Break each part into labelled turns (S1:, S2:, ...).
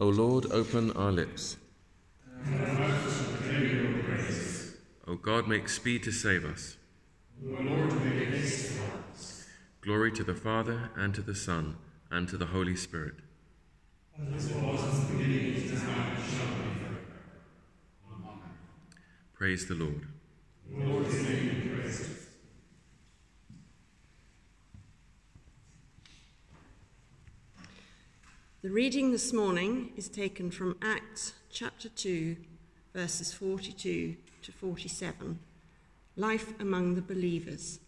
S1: O Lord, open our lips. O God, make speed to save us. Glory to the Father, and to the Son, and to the Holy Spirit. Praise the Lord.
S2: The reading this morning is taken from Acts chapter 2, verses 42 to 47 Life among the believers.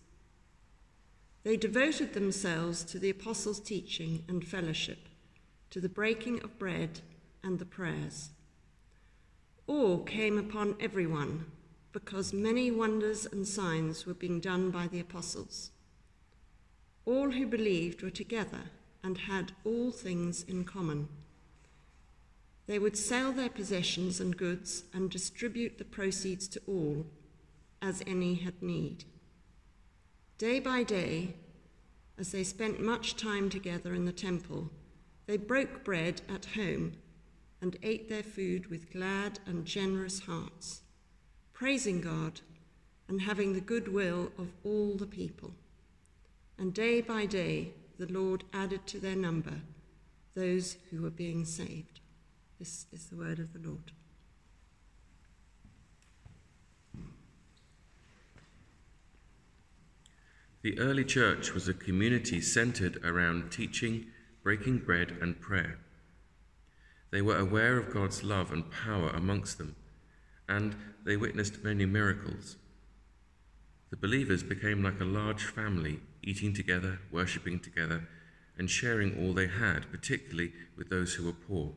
S2: They devoted themselves to the apostles' teaching and fellowship, to the breaking of bread and the prayers. Awe came upon everyone because many wonders and signs were being done by the apostles. All who believed were together and had all things in common. They would sell their possessions and goods and distribute the proceeds to all, as any had need. Day by day, as they spent much time together in the temple, they broke bread at home and ate their food with glad and generous hearts, praising God and having the goodwill of all the people. And day by day, the Lord added to their number those who were being saved. This is the word of the Lord.
S1: The early church was a community centered around teaching, breaking bread, and prayer. They were aware of God's love and power amongst them, and they witnessed many miracles. The believers became like a large family, eating together, worshipping together, and sharing all they had, particularly with those who were poor.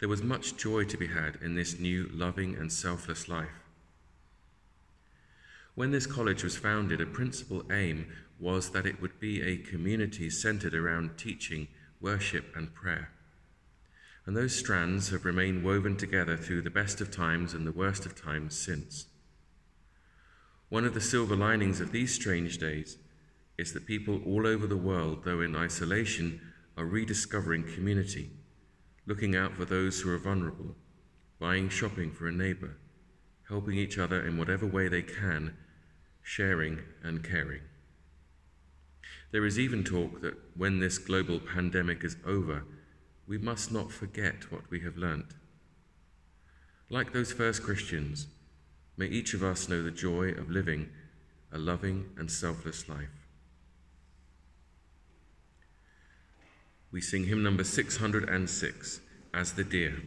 S1: There was much joy to be had in this new, loving, and selfless life. When this college was founded, a principal aim was that it would be a community centered around teaching, worship, and prayer. And those strands have remained woven together through the best of times and the worst of times since. One of the silver linings of these strange days is that people all over the world, though in isolation, are rediscovering community, looking out for those who are vulnerable, buying shopping for a neighbour, helping each other in whatever way they can, sharing and caring. There is even talk that when this global pandemic is over, we must not forget what we have learnt. Like those first Christians, May each of us know the joy of living a loving and selfless life. We sing hymn number 606 as the deer.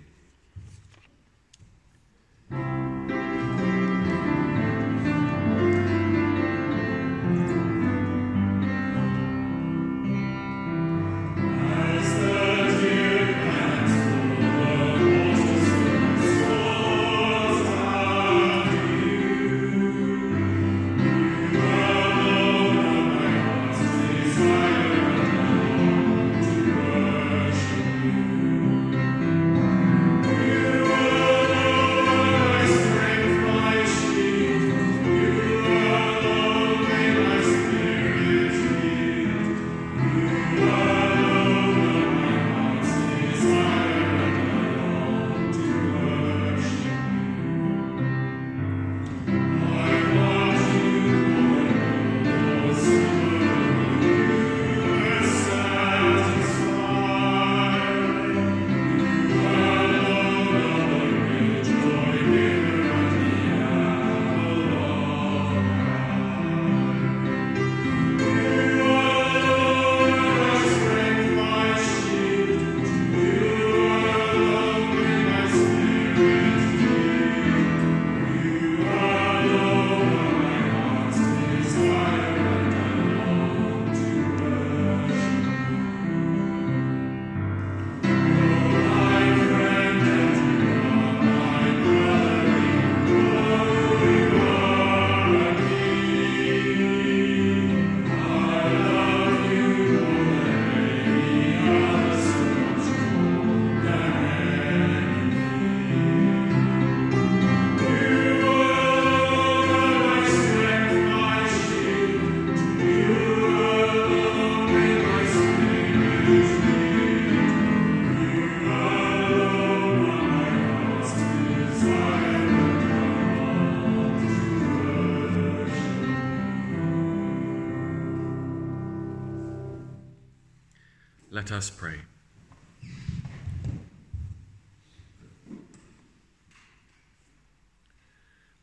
S1: Let us pray.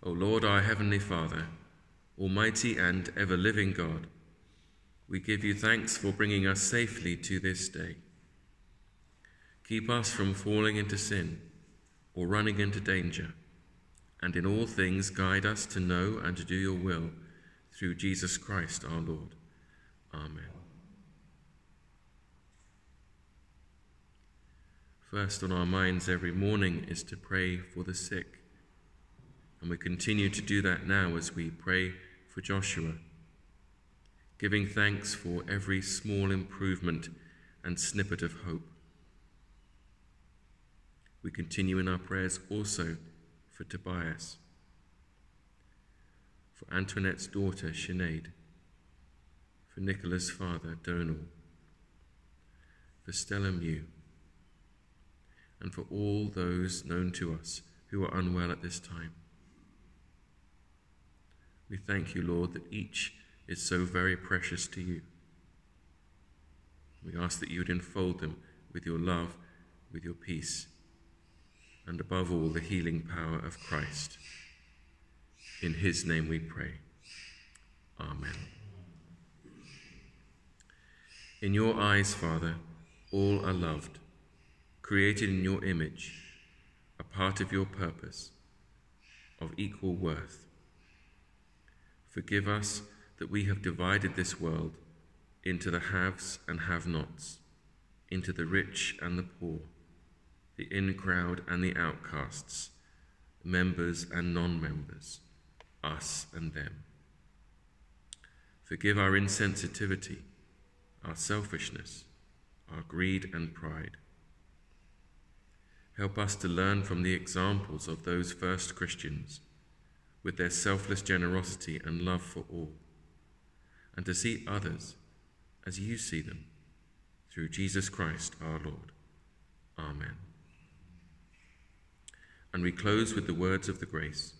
S1: O Lord, our Heavenly Father, Almighty and ever living God, we give you thanks for bringing us safely to this day. Keep us from falling into sin or running into danger, and in all things guide us to know and to do your will through Jesus Christ our Lord. Amen. First on our minds every morning is to pray for the sick. And we continue to do that now as we pray for Joshua, giving thanks for every small improvement and snippet of hope. We continue in our prayers also for Tobias, for Antoinette's daughter, Sinead, for Nicola's father, Donal, for Stella Mew, and for all those known to us who are unwell at this time. We thank you, Lord, that each is so very precious to you. We ask that you would enfold them with your love, with your peace, and above all, the healing power of Christ. In his name we pray. Amen. In your eyes, Father, all are loved, created in your image, a part of your purpose, of equal worth. Forgive us that we have divided this world into the haves and have nots, into the rich and the poor, the in crowd and the outcasts, members and non members, us and them. Forgive our insensitivity, our selfishness, our greed and pride. Help us to learn from the examples of those first Christians with their selfless generosity and love for all, and to see others as you see them through Jesus Christ our Lord. Amen. And we close with the words of the grace.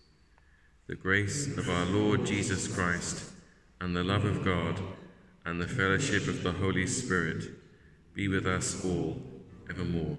S1: The grace of our Lord Jesus Christ, and the love of God, and the fellowship of the Holy Spirit be with us all evermore.